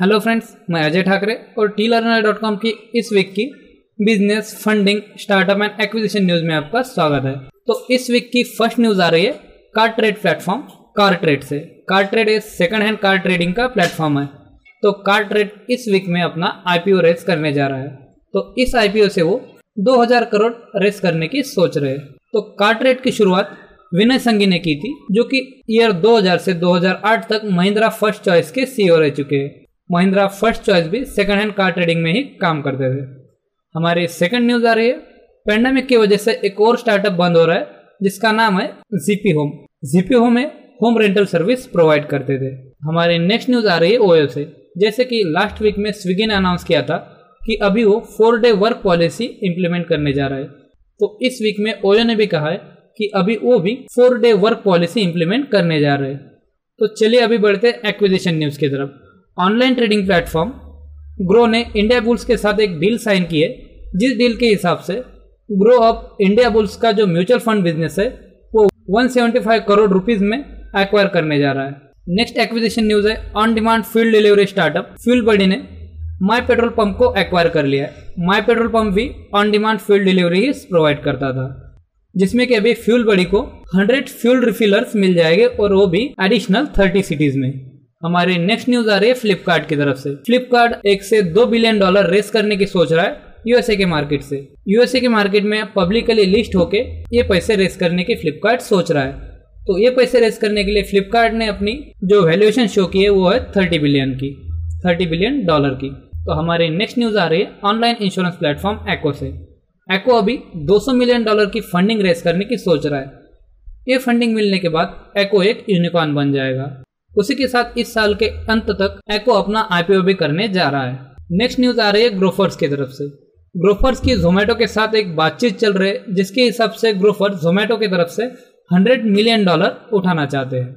Hello friends मैं अजय ठाकरे और T learner dot com की इस वीक की business funding startup and acquisition news में आपका स्वागत है। तो इस वीक की फ़र्स्ट न्यूज़ आ रही है car trade platform car trade से। कार ट्रेड एक सेकंड हैंड कार ट्रेडिंग का प्लेटफॉर्म है। तो कार ट्रेड इस वीक में अपना आईपीओ रेस करने जा रहा है। तो इस आईपीओ से वो 2000 करोड़ रेस करने की सोच रहे हैं। तो कार ट्रेड की शुरुआत विनय संगी ने की थी, जो कि ईयर 2000 से 2008 तक महिंद्रा फ़र्स्ट चॉइस के सीईओ रह चुके हैं। महिंद्रा फ़र्स्ट चॉइस भी सेकंड हैंड कार ट्रेडिंग में ही काम करते थे। हमारी सेकंड न्यूज़ आ रही है। पेंडेमिक की वजह से एक और स्टार्टअप बंद हो रहा है, जिसका नाम है जीपी होम जीपी होम में होम रेंटल सर्विस प्रोवाइड करते थे। हमारी नेक्स्ट न्यूज़ आ रही है ओयो से। जैसे कि लास्ट वीक में स्विगी ने अनाउंस किया था कि अभी वो four day work policy implement करने जा रहा है। तो इस वीक में ओयो ने भी कहा है कि अभी वो भी four day work policy implement करने जा रहे हैं। तो चलिए अभी बढ़ते एक्विजिशन न्यूज़ की तरफ़। ऑनलाइन ट्रेडिंग प्लेटफॉर्म ग्रो ने इंडिया बुल्स के साथ एक डील साइन की है, जिस डील के हिसाब से ग्रो अप इंडिया बुल्स का जो म्यूचुअल फंड बिज़नेस है, वो 175 करोड़ रुपीज़ में एक्वायर करने जा रहा है। नेक्स्ट एक्विजिशन न्यूज़ है on demand fuel delivery startup FuelBuddy ने माई पेट्रोल पंप को एक्वायर कर लिया है। माई पेट्रोल पंप भी ऑन डिमांड फ्यूल डिलीवरी ही प्रोवाइड करता था, जिसमें कि अभी फ्यूल बडी को 100 फ्यूल रिफिलर्स मिल जाएँगे और वो भी एडिशनल 30 सिटीज़ में। हमारी नेक्स्ट न्यूज़ आ रही है फ्लिपकार्ट की तरफ़ से। फ्लिपकार्ट एक से दो बिलियन डॉलर रेस करने की सोच रहा है यूएसए के मार्केट से। यूएसए के मार्केट में पब्लिकली लिस्ट होके ये पैसे रेस करने की फ्लिपकार्ट सोच रहा है। तो ये पैसे रेस करने के लिए फ्लिपकार्ट ने अपनी जो वैल्यूएशन शो की है, वो है थर्टी बिलियन की। थर्टी बिलियन डॉलर की। तो हमारे नेक्स्ट न्यूज़ आ रही है ऑनलाइन इंश्योरेंस प्लेटफॉर्म एको से। एको अभी 200 मिलियन डॉलर की फंडिंग रेस करने की सोच रहा है। ये फंडिंग मिलने के बाद एको एक यूनिकॉर्न बन जाएगा। उसी के साथ इस साल के अंत तक एको अपना आईपीओ भी करने जा रहा है। नेक्स्ट न्यूज़ आ रही है ग्रोफर्स की तरफ़ से। ग्रोफर्स की जोमेटो के साथ एक बातचीत चल रही है, जिसके हिसाब से ग्रोफर जोमेटो की तरफ़ से 100 मिलियन डॉलर उठाना चाहते हैं।